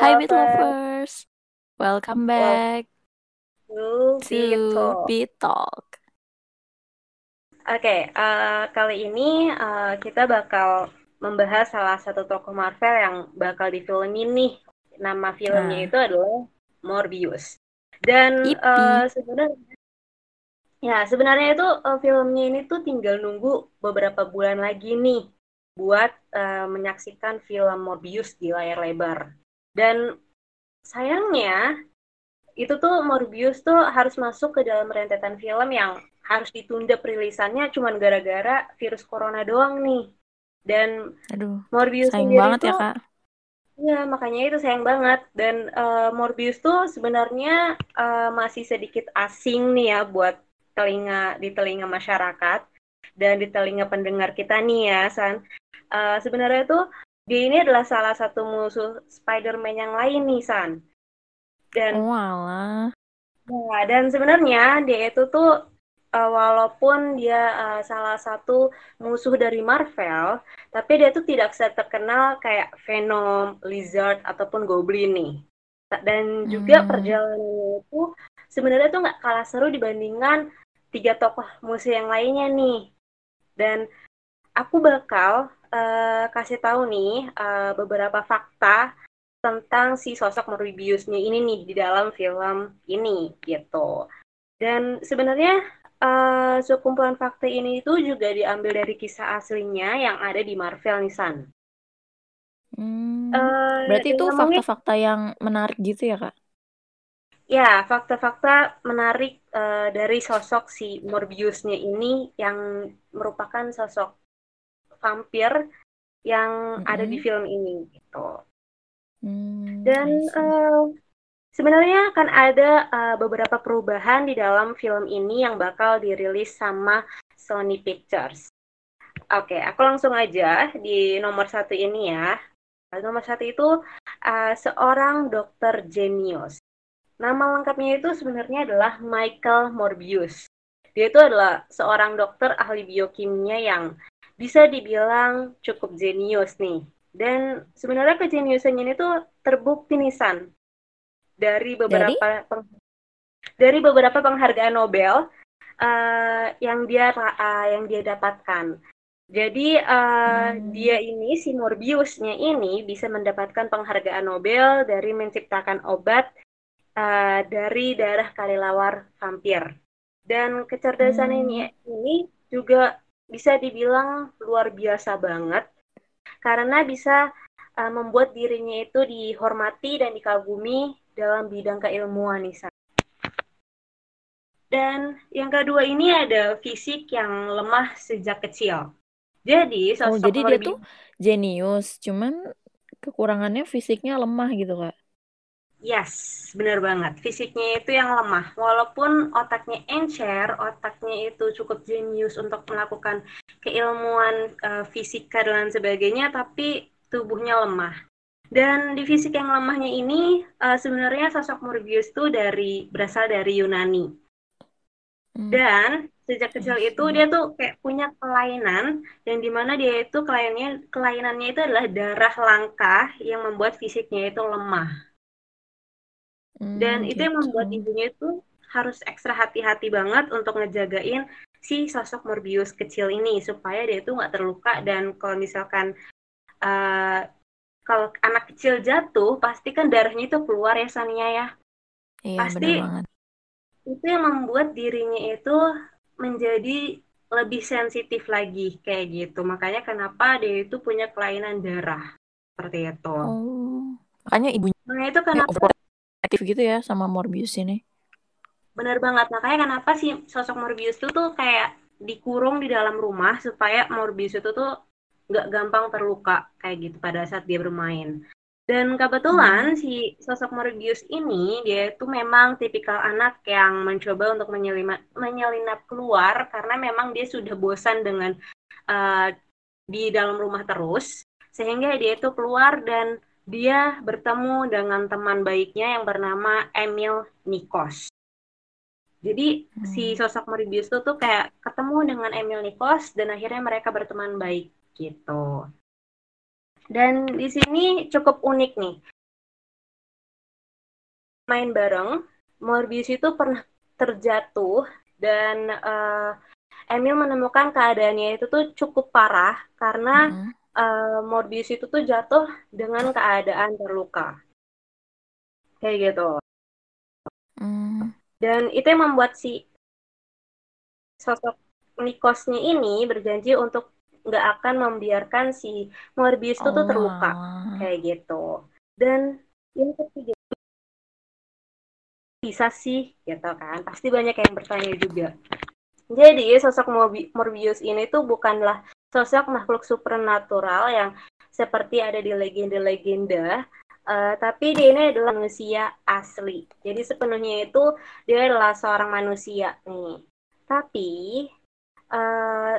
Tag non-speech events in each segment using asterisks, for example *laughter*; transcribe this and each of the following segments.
Hi Beat Lovers, welcome back to Beat to Talk. Beat Talk. Oke, eh, kali ini eh, kita bakal membahas salah satu tokoh Marvel yang bakal difilmin nih. Nama filmnya Nah. itu adalah Morbius. Dan eh, sebenarnya, ya sebenarnya itu eh, filmnya ini tuh tinggal nunggu beberapa bulan lagi nih buat eh, menyaksikan film Morbius di layar lebar. Dan sayangnya itu tuh Morbius tuh harus masuk ke dalam rentetan film yang harus ditunda perilisannya cuman gara-gara virus corona doang nih. Dan Aduh, Morbius sayang sendiri banget ya tuh, kak. ya makanya itu sayang banget. Dan eh, Morbius tuh sebenarnya eh, masih sedikit asing nih ya buat telinga di telinga masyarakat dan di telinga pendengar kita nih ya, San. Eh, sebenarnya tuh dia ini adalah salah satu musuh Spider-Man yang lain nih, San. Dan Oh alah. Ya, dan sebenarnya dia itu tuh uh, walaupun dia uh, salah satu musuh dari Marvel, tapi dia tuh tidak terkenal kayak Venom, Lizard ataupun Goblin nih. Dan juga Hmm. perjalanannya itu sebenarnya tuh nggak kalah seru dibandingkan tiga tokoh musuh yang lainnya nih. Dan aku bakal uh, kasih tahu nih uh, beberapa fakta tentang si sosok Morbiusnya ini nih di dalam film ini gitu. Dan sebenarnya uh, sekumpulan fakta ini itu juga diambil dari kisah aslinya yang ada di Marvel nih San. Hmm. Uh, Berarti itu fakta-fakta yang menarik gitu ya kak? ya fakta-fakta menarik uh, dari sosok si Morbiusnya ini yang merupakan sosok vampir yang ada di film ini gitu. Hmm, Dan eh, sebenarnya akan ada eh, beberapa perubahan di dalam film ini yang bakal dirilis sama Sony Pictures. Oke, aku langsung aja di nomor satu ini ya. Nomor satu itu eh, seorang dokter jenius. Nama lengkapnya itu sebenarnya adalah Michael Morbius. Dia itu adalah seorang dokter ahli biokimia yang bisa dibilang cukup jenius nih. Dan sebenarnya kejeniusannya ini tuh terbukti nih San dari Dari? beberapa peng- dari beberapa penghargaan Nobel uh, yang dia uh, yang dia dapatkan. Jadi uh, Hmm. dia ini si Morbiusnya ini bisa mendapatkan penghargaan Nobel dari menciptakan obat uh, dari darah kelelawar vampir. Dan kecerdasan ini Hmm. ini juga bisa dibilang luar biasa banget karena bisa uh, membuat dirinya itu dihormati dan dikagumi dalam bidang keilmuan nih San. Dan yang kedua ini ada fisik yang lemah sejak kecil. Jadi Oh sosok jadi dia tuh jenius, cuman kekurangannya fisiknya lemah gitu kak? Yes, benar banget. Fisiknya itu yang lemah. Walaupun otaknya encer, otaknya itu cukup jenius untuk melakukan keilmuan uh, fisika dan sebagainya, tapi tubuhnya lemah. Dan di fisik yang lemahnya ini uh, sebenarnya sosok Morbius itu dari berasal dari Yunani. Hmm, Dan sejak kecil itu dia tuh kayak punya kelainan yang di mana dia itu kelainannya kelainannya itu adalah darah langka yang membuat fisiknya itu lemah. Dan Hmm, itu yang membuat gitu. ibunya itu harus ekstra hati-hati banget untuk ngejagain si sosok Morbius kecil ini supaya dia itu nggak terluka dan kalau misalkan uh, kalau anak kecil jatuh pasti kan darahnya itu keluar ya Sania ya. Iya Pasti banget. itu yang membuat dirinya itu menjadi lebih sensitif lagi kayak gitu. Makanya kenapa dia itu punya kelainan darah seperti itu. Oh, makanya ibunya Nah itu kenapa overprotective gitu ya sama Morbius ini. benar banget. Makanya kenapa sih sosok Morbius itu tuh kayak dikurung di dalam rumah supaya Morbius itu tuh nggak gampang terluka kayak gitu pada saat dia bermain. Dan kebetulan Hmm. si sosok Morbius ini dia itu memang tipikal anak yang mencoba untuk menyelinap, menyelinap keluar karena memang dia sudah bosan dengan uh, di dalam rumah terus sehingga dia itu keluar dan dia bertemu dengan teman baiknya yang bernama Emil Nikos. Jadi si Hmm. sosok Morbius itu tuh kayak ketemu dengan Emil Nikos dan akhirnya mereka berteman baik gitu. Dan di sini cukup unik nih. main bareng, Morbius itu pernah terjatuh dan uh, Emil menemukan keadaannya itu tuh cukup parah karena mm-hmm. Uh, Morbius itu tuh jatuh dengan keadaan terluka. Kayak gitu. Mm. Dan itu yang membuat si sosok Nikosnya ini berjanji untuk nggak akan membiarkan si Morbius itu oh. tuh terluka. Kayak gitu. Dan yang ketiga bisa sih gitu kan pasti banyak yang bertanya juga jadi sosok Morbius ini tuh bukanlah sosok makhluk supernatural yang seperti ada di legenda-legenda uh, tapi dia ini adalah manusia asli. Jadi sepenuhnya itu dia adalah seorang manusia nih. Tapi uh,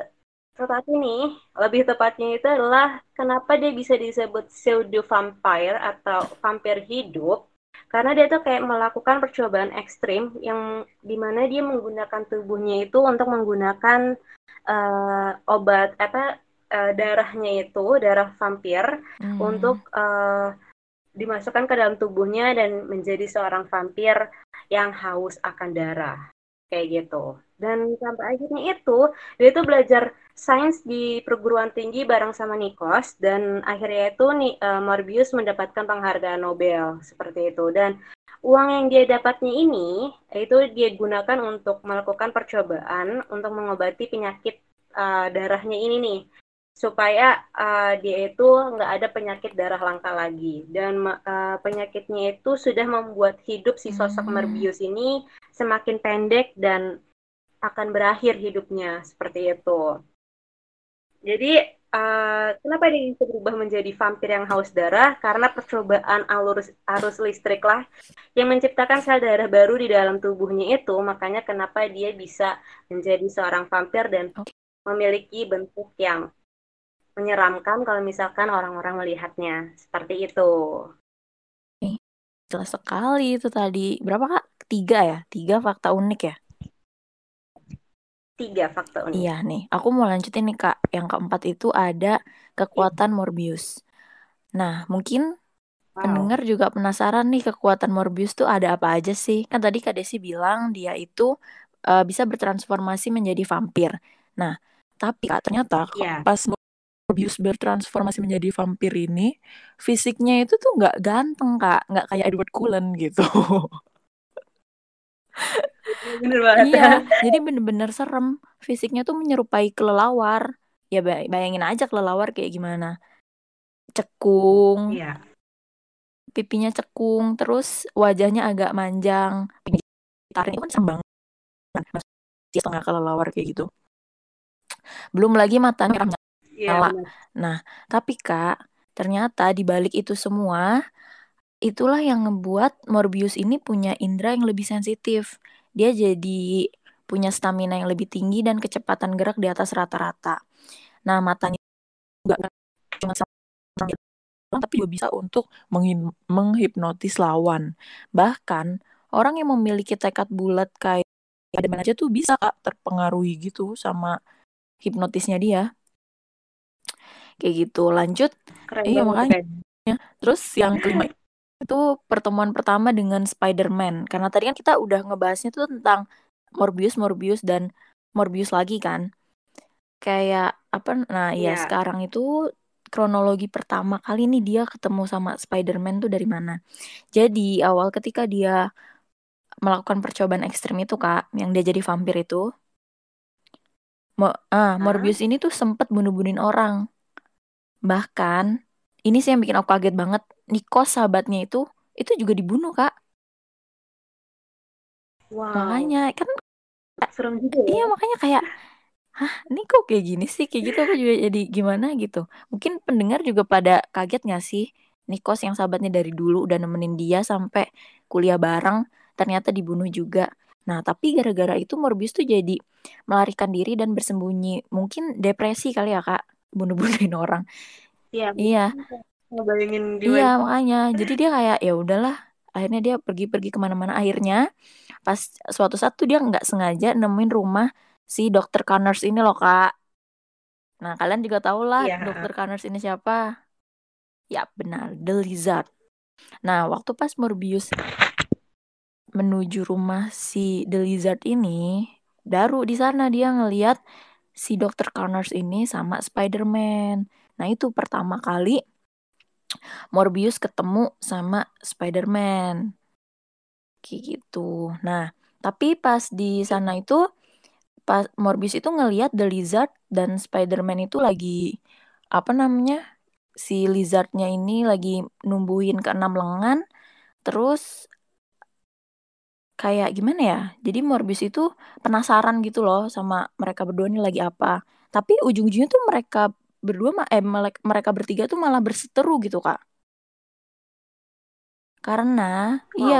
tetapi nih lebih tepatnya itu adalah kenapa dia bisa disebut pseudo vampire atau vampir hidup karena dia tuh kayak melakukan percobaan ekstrim yang di mana dia menggunakan tubuhnya itu untuk menggunakan uh, obat apa uh, darahnya itu darah vampir hmm. untuk uh, dimasukkan ke dalam tubuhnya dan menjadi seorang vampir yang haus akan darah kayak gitu. Dan sampai akhirnya itu dia itu belajar sains di perguruan tinggi bareng sama Nikos dan akhirnya itu nih uh, Morbius mendapatkan penghargaan Nobel seperti itu. Dan uang yang dia dapatnya ini itu dia gunakan untuk melakukan percobaan untuk mengobati penyakit uh, darahnya ini nih supaya uh, dia itu nggak ada penyakit darah langka lagi dan uh, penyakitnya itu sudah membuat hidup si sosok hmm. Morbius ini semakin pendek dan akan berakhir hidupnya seperti itu. Jadi uh, kenapa dia bisa berubah menjadi vampir yang haus darah? Karena percobaan arus, arus listrik lah yang menciptakan sel darah baru di dalam tubuhnya itu. Makanya kenapa dia bisa menjadi seorang vampir dan memiliki bentuk yang menyeramkan kalau misalkan orang-orang melihatnya. Seperti itu. Jelas sekali itu tadi. Berapa kak? Tiga ya? Tiga fakta unik ya? tiga fakta unik. Iya nih, aku mau lanjutin nih kak. Yang keempat itu ada kekuatan Morbius. Nah, mungkin wow. pendengar juga penasaran nih kekuatan Morbius tuh ada apa aja sih? Kan tadi Kak Desi bilang dia itu uh, bisa bertransformasi menjadi vampir. Nah, tapi kak ternyata yeah. pas Morbius bertransformasi menjadi vampir ini, fisiknya itu tuh nggak ganteng kak, nggak kayak Edward Cullen gitu. bener banget. Iya jadi bener-bener serem. Fisiknya tuh menyerupai kelelawar. Ya bayangin aja kelelawar kayak gimana. Cekung. Iya. Pipinya cekung terus wajahnya agak manjang. Tarik kan sembang setengah kelelawar kayak gitu. Belum lagi matanya merah nyala ya, nah tapi kak ternyata di balik itu semua itulah yang ngebuat Morbius ini punya indera yang lebih sensitif dia jadi punya stamina yang lebih tinggi dan kecepatan gerak di atas rata-rata. Nah, matanya juga cuma tapi juga bisa untuk menghipnotis lawan. Bahkan orang yang memiliki tekad bulat kayak ada aja tuh bisa kak terpengaruhi gitu sama hipnotisnya dia. Kayak gitu. Lanjut. Keren iya makanya. Kan? Terus yang kelima itu pertemuan pertama dengan Spider-Man karena tadi kan kita udah ngebahasnya tuh tentang Morbius Morbius dan Morbius lagi kan kayak apa nah ya yeah. sekarang itu kronologi pertama kali nih dia ketemu sama Spider-Man tuh dari mana jadi awal ketika dia melakukan percobaan ekstrim itu kak yang dia jadi vampir itu Mo ah Morbius ini tuh sempet bunuh-bunuhin orang bahkan ini sih yang bikin aku kaget banget. Nikos sahabatnya itu itu juga dibunuh kak. Wow. makanya kan serem juga ya. Iya makanya kayak hah ini kok kayak gini sih? Kayak gitu aku juga jadi gimana? Gitu. Mungkin pendengar juga pada kaget gak sih? Nikos yang sahabatnya dari dulu udah nemenin dia sampai kuliah bareng ternyata dibunuh juga. Nah tapi gara-gara itu Morbius tuh jadi melarikan diri dan bersembunyi. Mungkin depresi kali ya kak bunuh-bunuhin orang. Iya iya. ngebayangin iya makanya. Jadi dia kayak ya udahlah. Akhirnya dia pergi-pergi ke mana-mana. Akhirnya pas suatu saat tuh dia nggak sengaja nemuin rumah si dokter Connors ini loh kak. Nah kalian juga tahu lah yeah. dokter Connors ini siapa? Ya benar. The Lizard. Nah waktu pas Morbius menuju rumah si The Lizard ini, baru di sana dia ngeliat si Dr. Connors ini sama Spider-Man. Nah, itu pertama kali Morbius ketemu sama Spider-Man. Kayak gitu. Nah, tapi pas di sana itu pas Morbius itu ngeliat The Lizard dan Spider-Man itu lagi apa namanya? Si lizardnya ini lagi numbuhin ke enam lengan terus kayak gimana ya? Jadi Morbius itu penasaran gitu loh sama mereka berdua ini lagi apa. Tapi ujung-ujungnya tuh mereka berdua eh mereka bertiga tuh malah berseteru gitu, Kak. Karena wow, iya,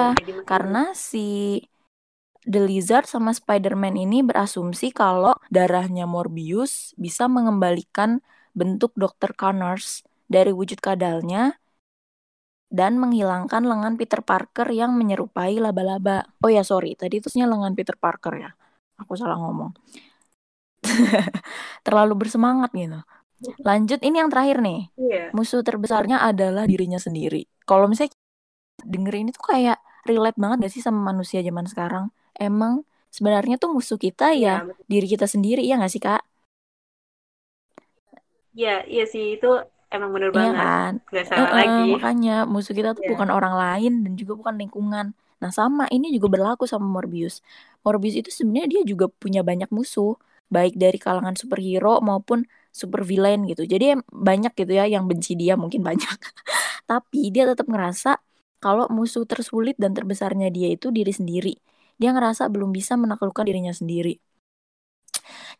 karena si The Lizard sama Spider-Man ini berasumsi kalau darahnya Morbius bisa mengembalikan bentuk Dr. Connors dari wujud kadalnya dan menghilangkan lengan Peter Parker yang menyerupai laba-laba. Oh ya, sorry, tadi itu lengan Peter Parker ya. Aku salah ngomong. *laughs* Terlalu bersemangat gitu. Lanjut, ini yang terakhir nih. Yeah. Musuh terbesarnya adalah dirinya sendiri. Kalau misalnya dengerin itu kayak relate banget gak sih sama manusia zaman sekarang? emang sebenarnya tuh musuh kita ya, ya diri kita sendiri ya nggak sih kak? Iya, iya sih itu emang bener iya banget. kan? Gak salah e -e, lagi. Makanya musuh kita tuh yeah. bukan orang lain dan juga bukan lingkungan. Nah sama ini juga berlaku sama Morbius. Morbius itu sebenarnya dia juga punya banyak musuh, baik dari kalangan superhero maupun super villain gitu. Jadi banyak gitu ya yang benci dia mungkin banyak. *laughs* Tapi dia tetap ngerasa kalau musuh tersulit dan terbesarnya dia itu diri sendiri dia ngerasa belum bisa menaklukkan dirinya sendiri.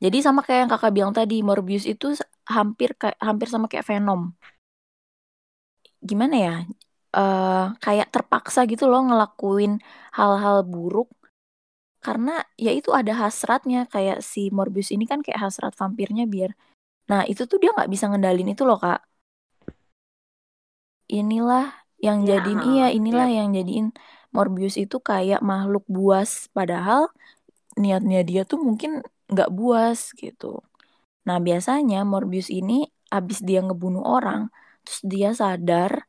Jadi sama kayak yang kakak bilang tadi, Morbius itu hampir kayak hampir sama kayak Venom. Gimana ya? Uh, kayak terpaksa gitu loh ngelakuin hal-hal buruk karena ya itu ada hasratnya kayak si Morbius ini kan kayak hasrat vampirnya biar nah itu tuh dia nggak bisa ngendalin itu loh kak inilah yang ya, jadiin iya inilah ya. yang jadiin Morbius itu kayak makhluk buas padahal niatnya dia tuh mungkin nggak buas gitu. Nah biasanya Morbius ini abis dia ngebunuh orang, terus dia sadar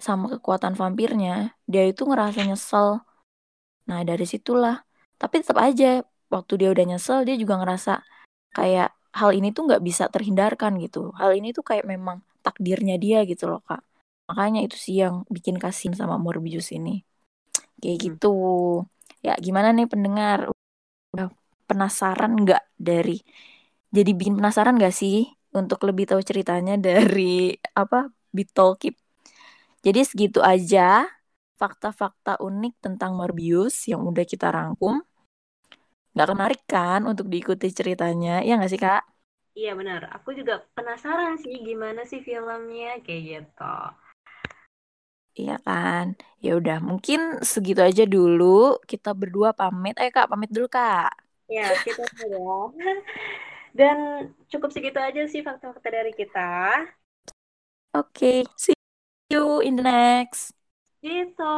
sama kekuatan vampirnya, dia itu ngerasa nyesel. Nah dari situlah, tapi tetap aja waktu dia udah nyesel dia juga ngerasa kayak hal ini tuh nggak bisa terhindarkan gitu. Hal ini tuh kayak memang takdirnya dia gitu loh kak. Makanya itu sih yang bikin kasihan sama Morbius ini. Kayak hmm. gitu. Ya gimana nih pendengar? Udah penasaran nggak dari jadi bikin penasaran nggak sih untuk lebih tahu ceritanya dari apa Bitolkip? Jadi segitu aja fakta-fakta unik tentang Morbius yang udah kita rangkum. Nggak menarik kan untuk diikuti ceritanya, ya nggak sih kak? Iya benar, aku juga penasaran sih gimana sih filmnya kayak gitu. Iya kan? Ya udah, mungkin segitu aja dulu. Kita berdua pamit. Eh Kak, pamit dulu Kak. Ya, kita ya. *laughs* Dan cukup segitu aja sih fakta-fakta dari kita. Oke, okay. see you in the next. Gitu.